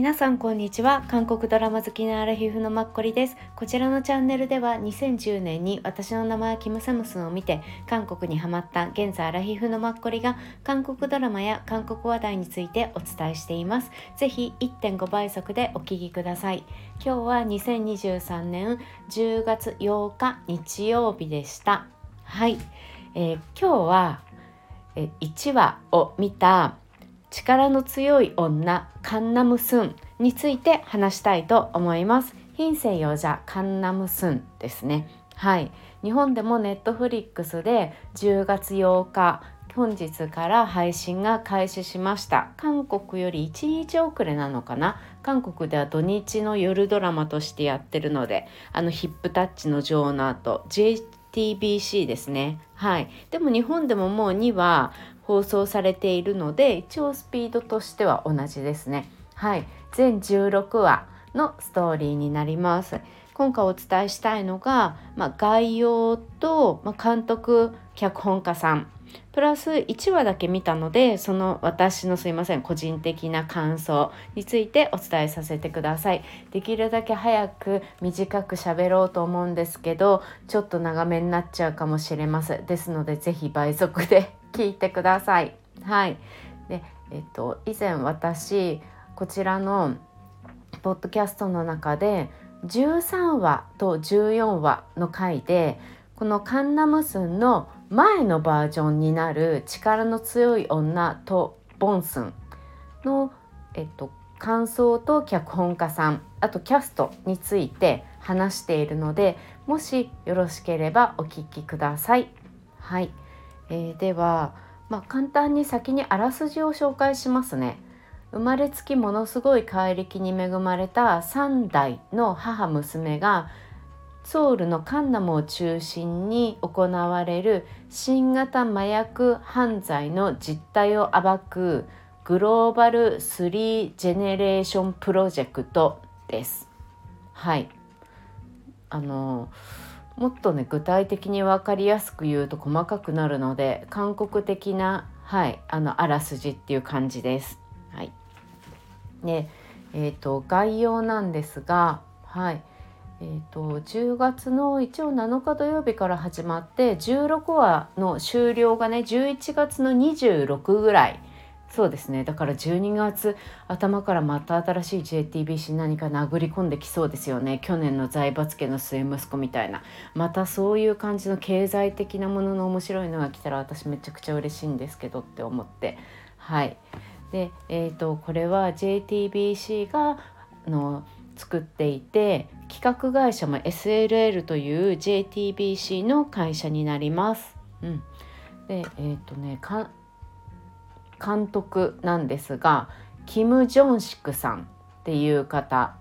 皆さんこんにちは。韓国ドラマ好きなアラヒフのマッコリです。こちらのチャンネルでは2010年に私の名前はキムサムスンを見て韓国にハマった現在アラヒフのマッコリが韓国ドラマや韓国話題についてお伝えしています。ぜひ1.5倍速でお聞きください。今日は2023年10月8日日曜日でした。はい、えー、今日は1話を見た力の強い女カンナムスンについて話したいと思います。品性用者カンナムスンですね。はい、日本でもネットフリックスで10月8日本日から配信が開始しました。韓国より1日遅れなのかな？韓国では土日の夜ドラマとしてやってるのであのヒップタッチの女王の後 JTBC ですね。はい。でも日本でももう2話放送されているので一応スピードとしては同じですね。はい。全16話のストーリーになります。今回お伝えしたいのが、まあ、概要と、まあ、監督脚本家さん。プラス1話だけ見たのでその私のすいません個人的な感想についてお伝えさせてください。できるだけ早く短く喋ろうと思うんですけどちょっと長めになっちゃうかもしれませんですので是非倍速で聞いてください。はい。で、えっと以前私こちらのポッドキャストの中で13話と14話の回でこのカンナムスンの前のバージョンになる力の強い女とボンスンの、えっと、感想と脚本家さんあとキャストについて話しているのでもしよろしければお聞きください。はいえー、では、まあ、簡単に先にあらすじを紹介しますね。生まれつきものすごい怪力に恵まれた3代の母娘がソウルのカンナムを中心に行われる新型麻薬犯罪の実態を暴くグローバル3ジェネレーションプロジェクトです。はい。あのもっとね具体的に分かりやすく言うと細かくなるので韓国的な、はい、あのあらすじっていう感じです。はい、で、えーと、概要なんですが、はいえーと、10月の一応7日土曜日から始まって16話の終了がね11月の26ぐらいそうですね。だから12月頭からまた新しい JTBC 何か殴り込んできそうですよね。去年の財閥家の末息子みたいな。またそういう感じの経済的なものの面白いのが来たら私めちゃくちゃ嬉しいんですけどって思って。はい。でえーと、これは JTBC がの作っていて企画会社も SLL という JTBC の会社になります。うん、でえっ、ー、とね監督なんですがキム・ジョンシクさんっていう方、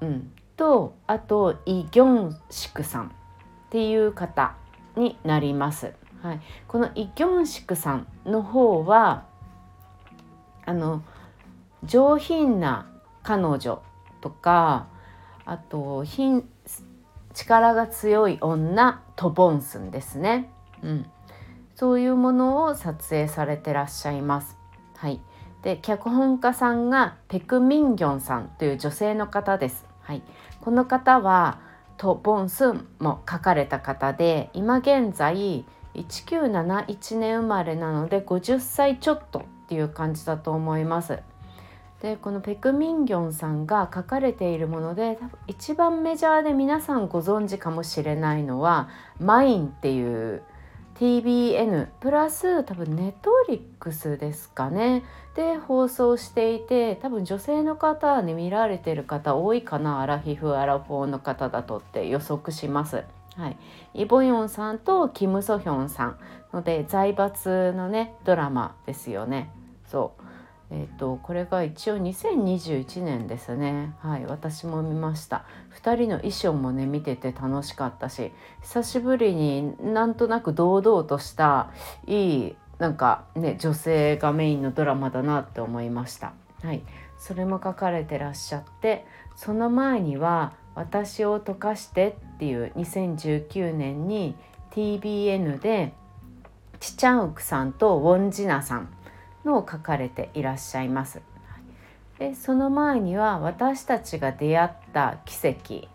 うん、とあとイ・ギョンシクさんっていう方になります。はい、このイ・ギョンシクさんの方はあの上品な彼女とかあと品力が強い女トボンスンですね。うん、そういうものを撮影されてらっしゃいます。はい、で脚本家さんがペク・ミンギョンさんという女性の方です。はい、この方はト・ボンスンも書かれた方で今現在1971年生まれなので50歳ちょっとっていう感じだと思います。でこのペク・ミンギョンさんが書かれているもので多分一番メジャーで皆さんご存知かもしれないのは「マイン」っていう TBN プラス多分ネットリックスですかねで放送していて多分女性の方に見られてる方多いかなアラフィフアラフォーの方だとって予測します。はい、イ・ボヨンさんとキム・ソヒョンさんので財閥のねドラマですよね。そうえーと、これが一応2021年ですね。はい私も見ました。2人の衣装もね見てて楽しかったし久しぶりになんとなく堂々としたいいなんかね女性がメインのドラマだなって思いました。はいそれも書かれてらっしゃってその前には「私を溶かして」っていう2019年に TBN でチチャンウクさんとウォンジナさんのを書かれていらっしゃいます。でその前には私たちが出会った奇跡。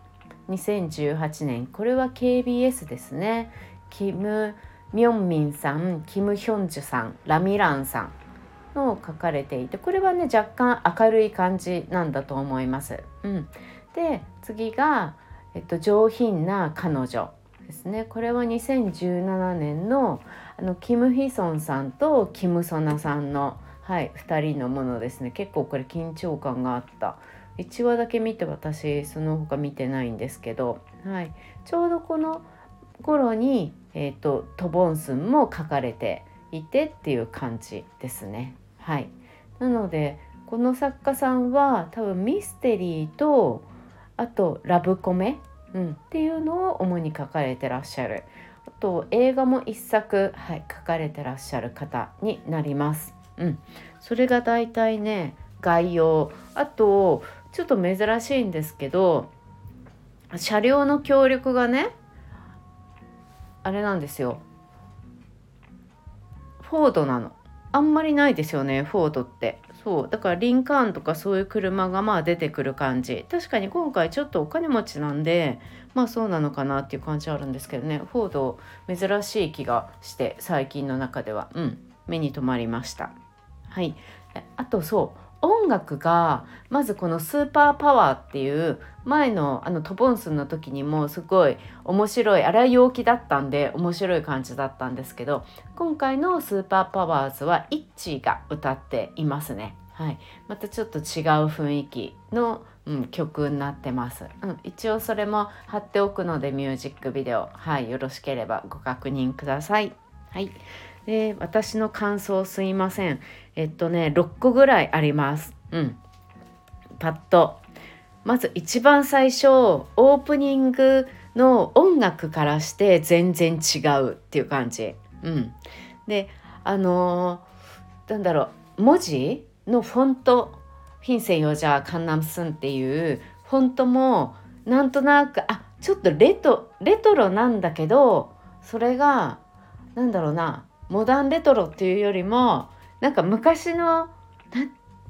2018年。これは KBS ですね。キム・ミョンミンさんキム・ヒョンジュさんラミランさんの書かれていてこれはね若干明るい感じなんだと思います。うん、で次が、えっと、上品な彼女ですね。これは2017年のあのキム・ヒソンさんとキム・ソナさんの、はい、2人のものですね。結構これ緊張感があった。1話だけ見て私その他見てないんですけど、はい、ちょうどこの頃に、えーと、とトボンスンも書かれていてっていう感じですね。はい、なのでこの作家さんは多分ミステリーとあとラブコメ、うん、っていうのを主に書かれてらっしゃる。と映画も一作、はい、書かれてらっしゃる方になります。うん、それが大体ね概要。あとちょっと珍しいんですけど車両の協力がねあれなんですよ。フォードなの。あんまりないですよねフォードって。そうだからリンカーンとかそういう車がまあ出てくる感じ。確かに今回ちょっとお金持ちなんでまあそうなのかなっていう感じはあるんですけどね。フォード珍しい気がして最近の中では。うん。目に留まりました。はい。あとそう。音楽がまずこの「スーパーパワー」っていう前のあのトボンスの時にもすごい面白いあれは陽気だったんで面白い感じだったんですけど今回の「スーパーパワーズ」はイッチーが歌っていますね。はい、またちょっと違う雰囲気の、うん、曲になってます、うん、一応それも貼っておくのでミュージックビデオはいよろしければご確認ください。はいで私の感想すいません。えっとね6個ぐらいあります。うん。パッと。まず一番最初オープニングの音楽からして全然違うっていう感じ。うん。であのー、なんだろう文字のフォントフィンセンヨジャーカンナムスンっていうフォントもなんとなくあちょっとレトレトロなんだけどそれがなんだろうなモダンレトロっていうよりもなんか昔の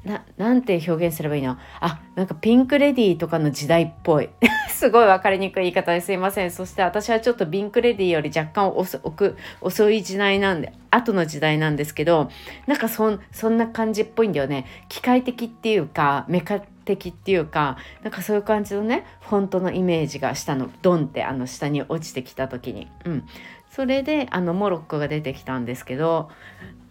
ななんて表現すればいいの？あなんかピンクレディーとかの時代っぽい。すごい分かりにくい言い方ですいません。そして私はちょっとピンクレディーより若干遅遅い時代なんで後の時代なんですけどなんかそそんな感じっぽいんだよね。機械的っていうかメカ的っていうかなんかそういう感じのねフォントのイメージが下の。ドンってあの下に落ちてきた時に、うん、それであのモロッコが出てきたんですけど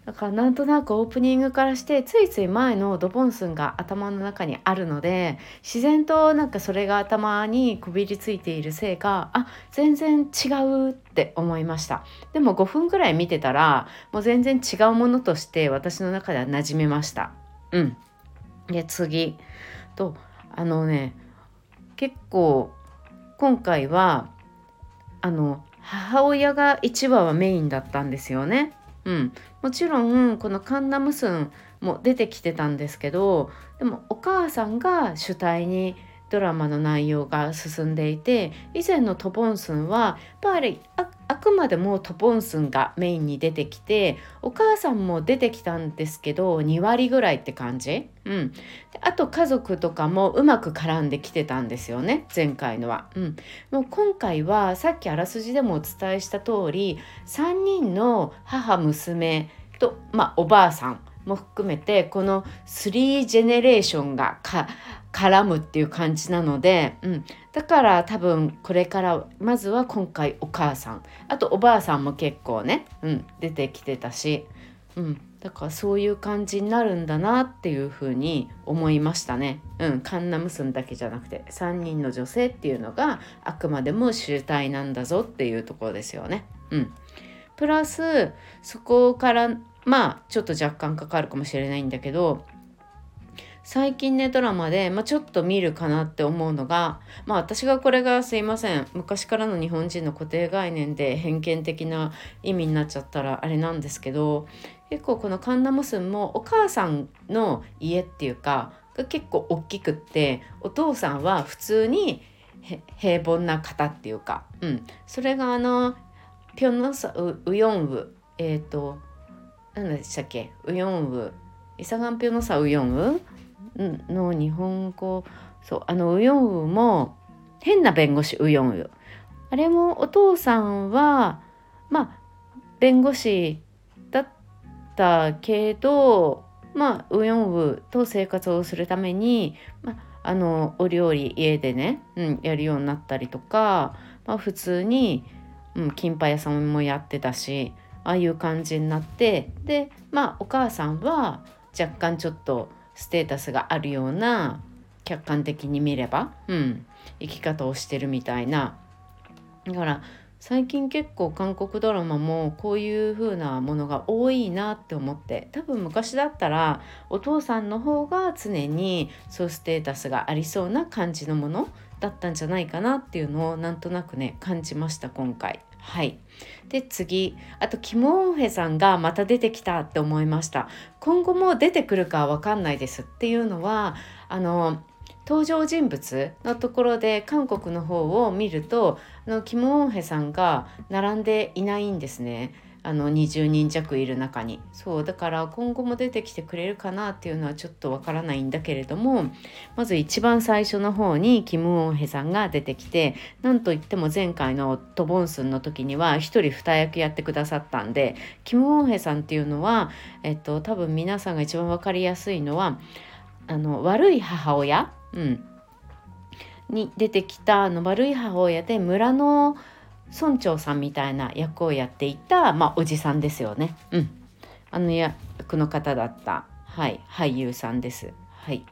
だからなんとなくオープニングからしてついつい前のドボンスンが頭の中にあるので自然となんかそれが頭にこびりついているせいかあ全然違うって思いました。でも5分ぐらい見てたらもう全然違うものとして私の中では馴染めました。うん。で次。とあのね結構今回はあの母親が1話はメインだったんですよね。うん、もちろんこのカンナムスンも出てきてたんですけどでもお母さんが主体にドラマの内容が進んでいて以前のトボンスンはやっぱりあくまでもトポンスンがメインに出てきてお母さんも出てきたんですけど2割ぐらいって感じ、うん、であと家族とかもうまく絡んできてたんですよね前回のは、うん、もう今回はさっきあらすじでもお伝えした通り3人の母娘と、まあ、おばあさんも含めてこの3ジェネレーションがか絡むっていう感じなので、うん、だから多分これからまずは今回お母さん。あとおばあさんも結構ね、うん、出てきてたし、うん、だからそういう感じになるんだなっていうふうに思いましたね。うん、カンナムスンだけじゃなくて3人の女性っていうのがあくまでも集体なんだぞっていうところですよね。うん、プラスそこからまあちょっと若干かかるかもしれないんだけど最近ねドラマで、まあ、ちょっと見るかなって思うのがまあ私がこれがすいません。昔からの日本人の固定概念で偏見的な意味になっちゃったらあれなんですけど結構このカンナムスンもお母さんの家っていうかが結構大きくってお父さんは普通に平凡な方っていうか、うん、それがあのピョンノサウウヨンウえっ、ー、と何でしたっけ？ウヨンウイサガンピョンノサウヨンウの日本語そうあのウヨンウも変な弁護士ウヨンウあれもお父さんはまあ弁護士だったけどまあウヨンウと生活をするために、まあ、あのお料理家でね、うん、やるようになったりとか、まあ、普通に、うん、キンパ屋さんもやってたしああいう感じになってでまあお母さんは若干ちょっとステータスがあるような客観的に見れば、うん、生き方をしてるみたいなだから最近結構韓国ドラマもこういう風なものが多いなって思って多分昔だったらお父さんの方が常にそうステータスがありそうな感じのものだったんじゃないかなっていうのをなんとなくね感じました今回。はい、で次。あとキム・オンヘさんがまた出てきたって思いました。今後も出てくるかわかんないですっていうのはあの登場人物のところで韓国の方を見るとあのキム・オンヘさんが並んでいないんですね。あの20人弱いる中に。そうだから今後も出てきてくれるかなっていうのはちょっとわからないんだけれどもまず一番最初の方にキム・オンヘさんが出てきてなんといっても前回のトボンスンの時には1人2役やってくださったんでキム・オンヘさんっていうのは、えっと、多分皆さんが一番分かりやすいのはあの悪い母親？うん、に出てきたあの悪い母親で村の村長さんみたいな役をやっていた、まあ、おじさんですよね。うん、あの役の方だった、はい、俳優さんです。はい。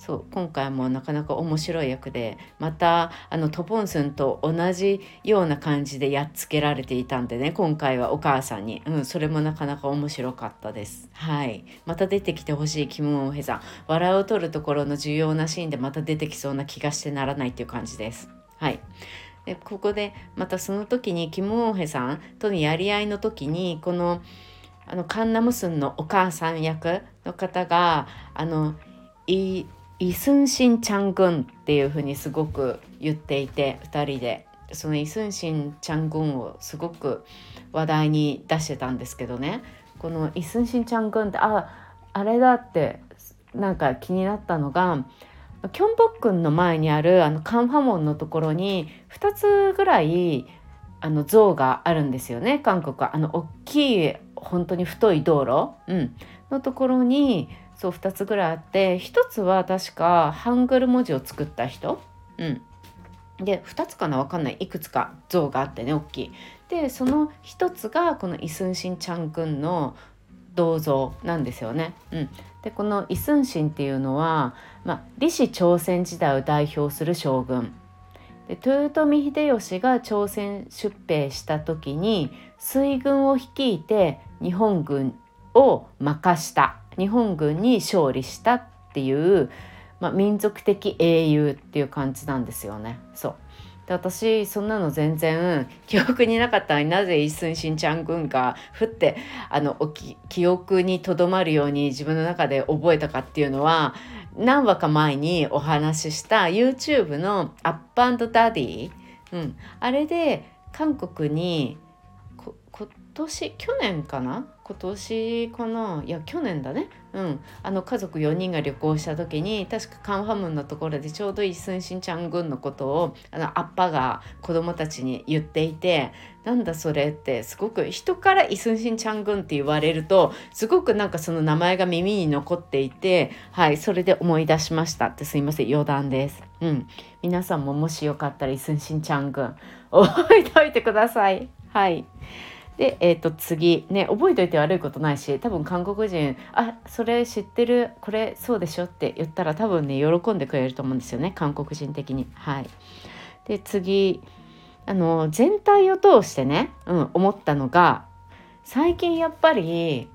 そう。今回もなかなか面白い役でまたあのトポンスンと同じような感じでやっつけられていたんでね今回はお母さんに、うん、それもなかなか面白かったです。はい。また出てきてほしいキム・オンヘさん笑いを取るところの重要なシーンでまた出てきそうな気がしてならないっていう感じです。でここでまたその時にキム・オンヘさんとのやり合いの時にこのあのカンナムスンのお母さん役の方があのいイスンシンチャン軍っていうふうにすごく言っていて2人で。そのイスンシンチャン軍をすごく話題に出してたんですけどね。このイスンシンチャン軍ってああれだってなんか気になったのがキョンボックンの前にあるあのカンファモンのところに2つぐらいあの像があるんですよね。韓国は。あの大きい本当に太い道路、うん、のところにそう2つぐらいあって1つは確かハングル文字を作った人、うん、で2つかな分かんない。いくつか像があってね大きい。でその1つがこのイスンシンチャン君の銅像なんですよね。うん、でこのイスンシンっていうのは、まあ、李氏朝鮮時代を代表する将軍。で豊臣秀吉が朝鮮出兵した時に水軍を率いて日本軍を任した日本軍に勝利したっていう、まあ、民族的英雄っていう感じなんですよね。そうで私そんなの全然記憶になかったのになぜ一寸新ちゃん軍がふってあの記憶にとどまるように自分の中で覚えたかっていうのは何話か前にお話しした YouTube の「アップダディ」うん、あれで韓国に今年去年かな今年かな？いや去年だね。うん。あの家族4人が旅行した時に確かカンファムンのところでちょうどイ・スンシンチャン軍のことをあのアッパが子供たちに言っていてなんだそれってすごく人からイ・スンシンチャン軍って言われるとすごくなんかその名前が耳に残っていてはいそれで思い出しましたってすいません余談です。うん、皆さんももしよかったらイ・スンシンチャン軍覚えておいてください。はい。で、えー、と次ね覚えといて悪いことないし多分韓国人「あそれ知ってるこれそうでしょ」って言ったら多分ね喜んでくれると思うんですよね韓国人的に。はい、で次あの全体を通してね、うん、思ったのが最近やっぱり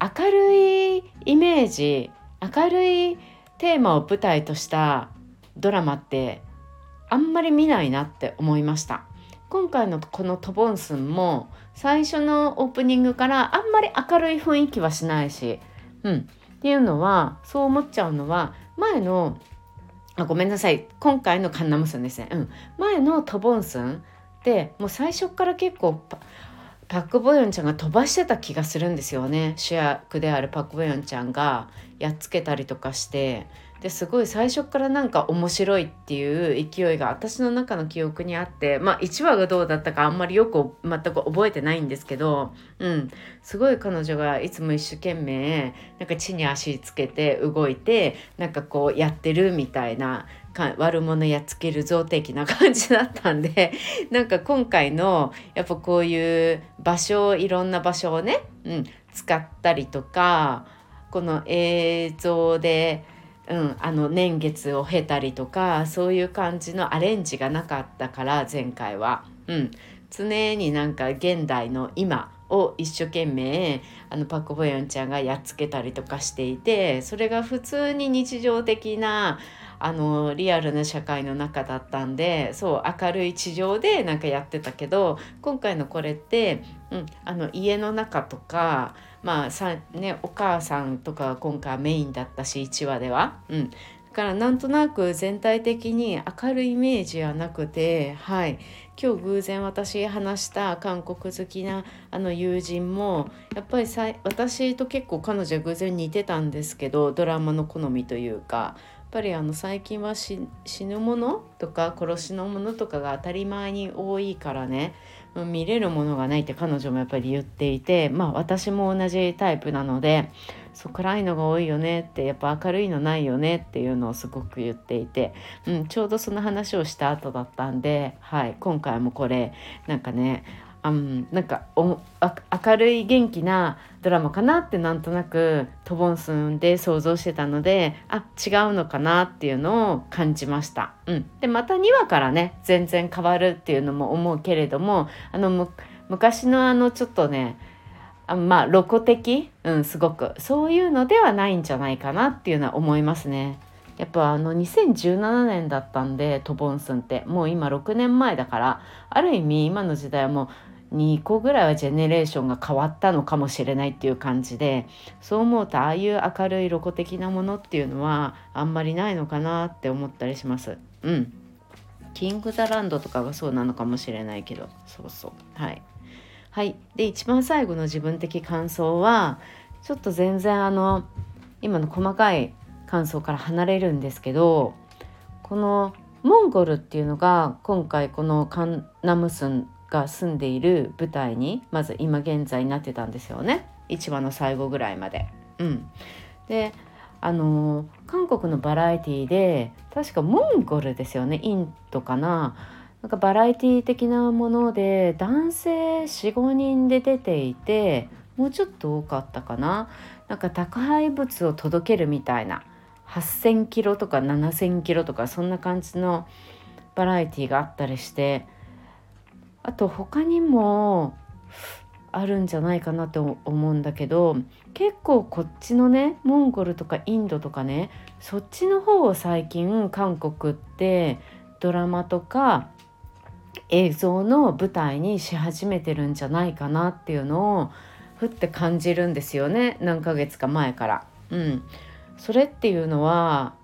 明るいイメージ明るいテーマを舞台としたドラマってあんまり見ないなって思いました。今回のこのトボンスンも最初のオープニングからあんまり明るい雰囲気はしないし、うん、っていうのはそう思っちゃうのは前のあごめんなさい。今回のカンナムスンですね、うん、前のトボンスンでもう最初から結構パック・ボヨンちゃんが飛ばしてた気がするんですよね。主役であるパック・ボヨンちゃんがやっつけたりとかして。ですごい最初からなんか面白いっていう勢いが私の中の記憶にあってまあ1話がどうだったかあんまりよく全く覚えてないんですけど、うん、すごい彼女がいつも一生懸命なんか地に足つけて動いてなんかこうやってるみたいな悪者やっつけるぞ的な感じだったんで なんか今回のやっぱこういう場所をいろんな場所をね、うん、使ったりとかこの映像で、うん、あの年月を経たりとかそういう感じのアレンジがなかったから前回は。うん、常になんか現代の今を一生懸命あのパク・ボヨンちゃんがやっつけたりとかしていてそれが普通に日常的なあのリアルな社会の中だったんでそう明るい地上でなんかやってたけど今回のこれって、うん、あの家の中とかまあさ、ね、お母さんとか今回メインだったし1話では。うん。だからなんとなく全体的に明るいイメージはなくてはい。今日偶然私話した韓国好きなあの友人もやっぱりさ私と結構彼女偶然似てたんですけどドラマの好みというか。ぱりあの最近は死ぬものとか殺しのものとかが当たり前に多いからね。見れるものがないって彼女もやっぱり言っていてまあ私も同じタイプなのでそう暗いのが多いよねってやっぱ明るいのないよねっていうのをすごく言っていて、うん、ちょうどその話をした後だったんで、はい、今回もこれなんかねうん、なんかお明るい元気なドラマかなってなんとなくトボンスンで想像してたのであ違うのかなっていうのを感じました。うん、でまた2話からね全然変わるっていうのも思うけれどもあの昔のあのちょっとねあまあ露骨的、うん、すごくそういうのではないんじゃないかなっていうのは思いますね。やっぱあの2017年だったんでトボンスンってもう今6年前だからある意味今の時代はもう2個ぐらいはジェネレーションが変わったのかもしれないっていう感じでそう思うとああいう明るいロコ的なものっていうのはあんまりないのかなって思ったりします。うん。キング・ザ・ランドとかがそうなのかもしれないけどそうそうはい。はい、で一番最後の自分的感想はちょっと全然あの今の細かい感想から離れるんですけどこのモンゴルっていうのが今回このカンナムスンが住んでいる舞台にまず今現在になってたんですよね。1話の最後ぐらいまで。うん、であの韓国のバラエティーで確かモンゴルですよね。インドかな。なんかバラエティー的なもので男性45人で出ていてもうちょっと多かったかな。なんか宅配物を届けるみたいな。8,000キロとか7,000キロとかそんな感じのバラエティーがあったりしてあと他にもあるんじゃないかなと思うんだけど結構こっちのねモンゴルとかインドとかねそっちの方を最近韓国ってドラマとか映像の舞台にし始めてるんじゃないかなっていうのをふって感じるんですよね何ヶ月か前から。うん、それっていうのは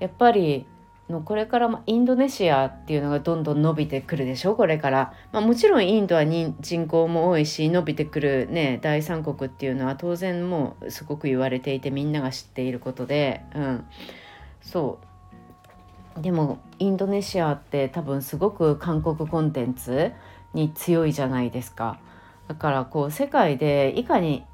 やっぱりのこれからインドネシアっていうのがどんどん伸びてくるでしょこれから、まあ、もちろんインドは人口も多いし伸びてくるね第三国っていうのは当然もうすごく言われていてみんなが知っていることで、うん、そう。でもインドネシアって多分すごく韓国コンテンツに強いじゃないですか。だからこう世界でいかに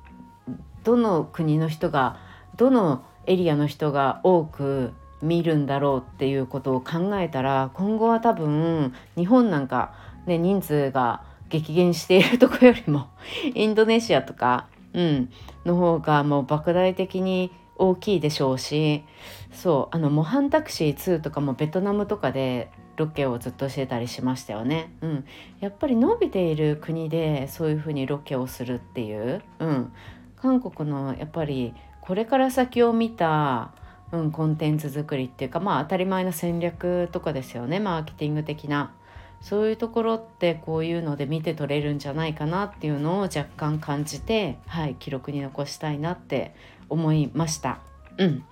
どの国の人がどのエリアの人が多く見るんだろうっていうことを考えたら今後は多分日本なんか、ね、人数が激減しているとこよりもインドネシアとか、うん、の方がもう莫大的に大きいでしょうしそうあの模範タクシー2とかもベトナムとかでロケをずっとしてたりしましたよね。うん、やっぱり伸びている国でそういうふうにロケをするっていう、うん、韓国のやっぱりこれから先を見たうん、コンテンツ作りっていうかまあ当たり前の戦略とかですよね。マーケティング的な。そういうところってこういうので見て取れるんじゃないかなっていうのを若干感じて、はい、記録に残したいなって思いました。うん。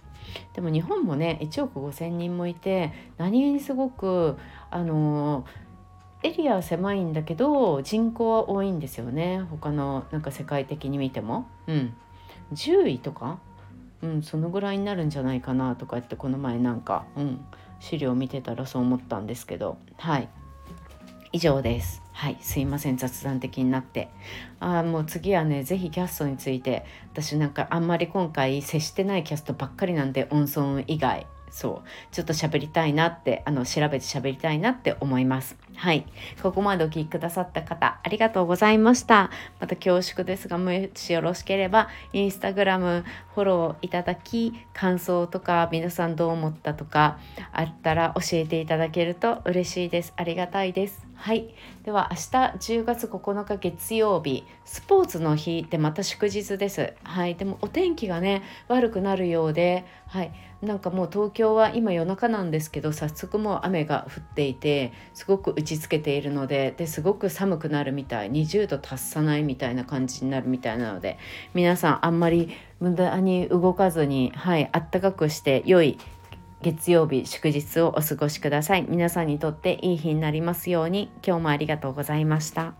でも日本もね1億5,000人もいて何気にすごくあのエリアは狭いんだけど人口は多いんですよね。他のなんか世界的に見ても。うん、10位とかうん、そのぐらいになるんじゃないかなとか言ってこの前なんか、うん、資料見てたらそう思ったんですけど。はい。以上です。はい。すいません。雑談的になって。あもう次はね是非キャストについて私なんかあんまり今回接してないキャストばっかりなんで温存以外。そう。ちょっと喋りたいなってあの調べて喋りたいなって思います。はい。ここまでお聴きくださった方ありがとうございました。また恐縮ですがもしよろしければインスタグラムフォローいただき感想とか皆さんどう思ったとかあったら教えていただけると嬉しいです。ありがたいです。はい。では明日10月9日月曜日スポーツの日でまた祝日です。はい。でもお天気がね悪くなるようではい。なんかもう東京は今夜中なんですけど早速もう雨が降っていてすごく打ちつけているのでですごく寒くなるみたい20度達さないみたいな感じになるみたいなので皆さんあんまり無駄に動かずにはいあったかくして良い月曜日祝日をお過ごしください。皆さんにとっていい日になりますように。今日もありがとうございました。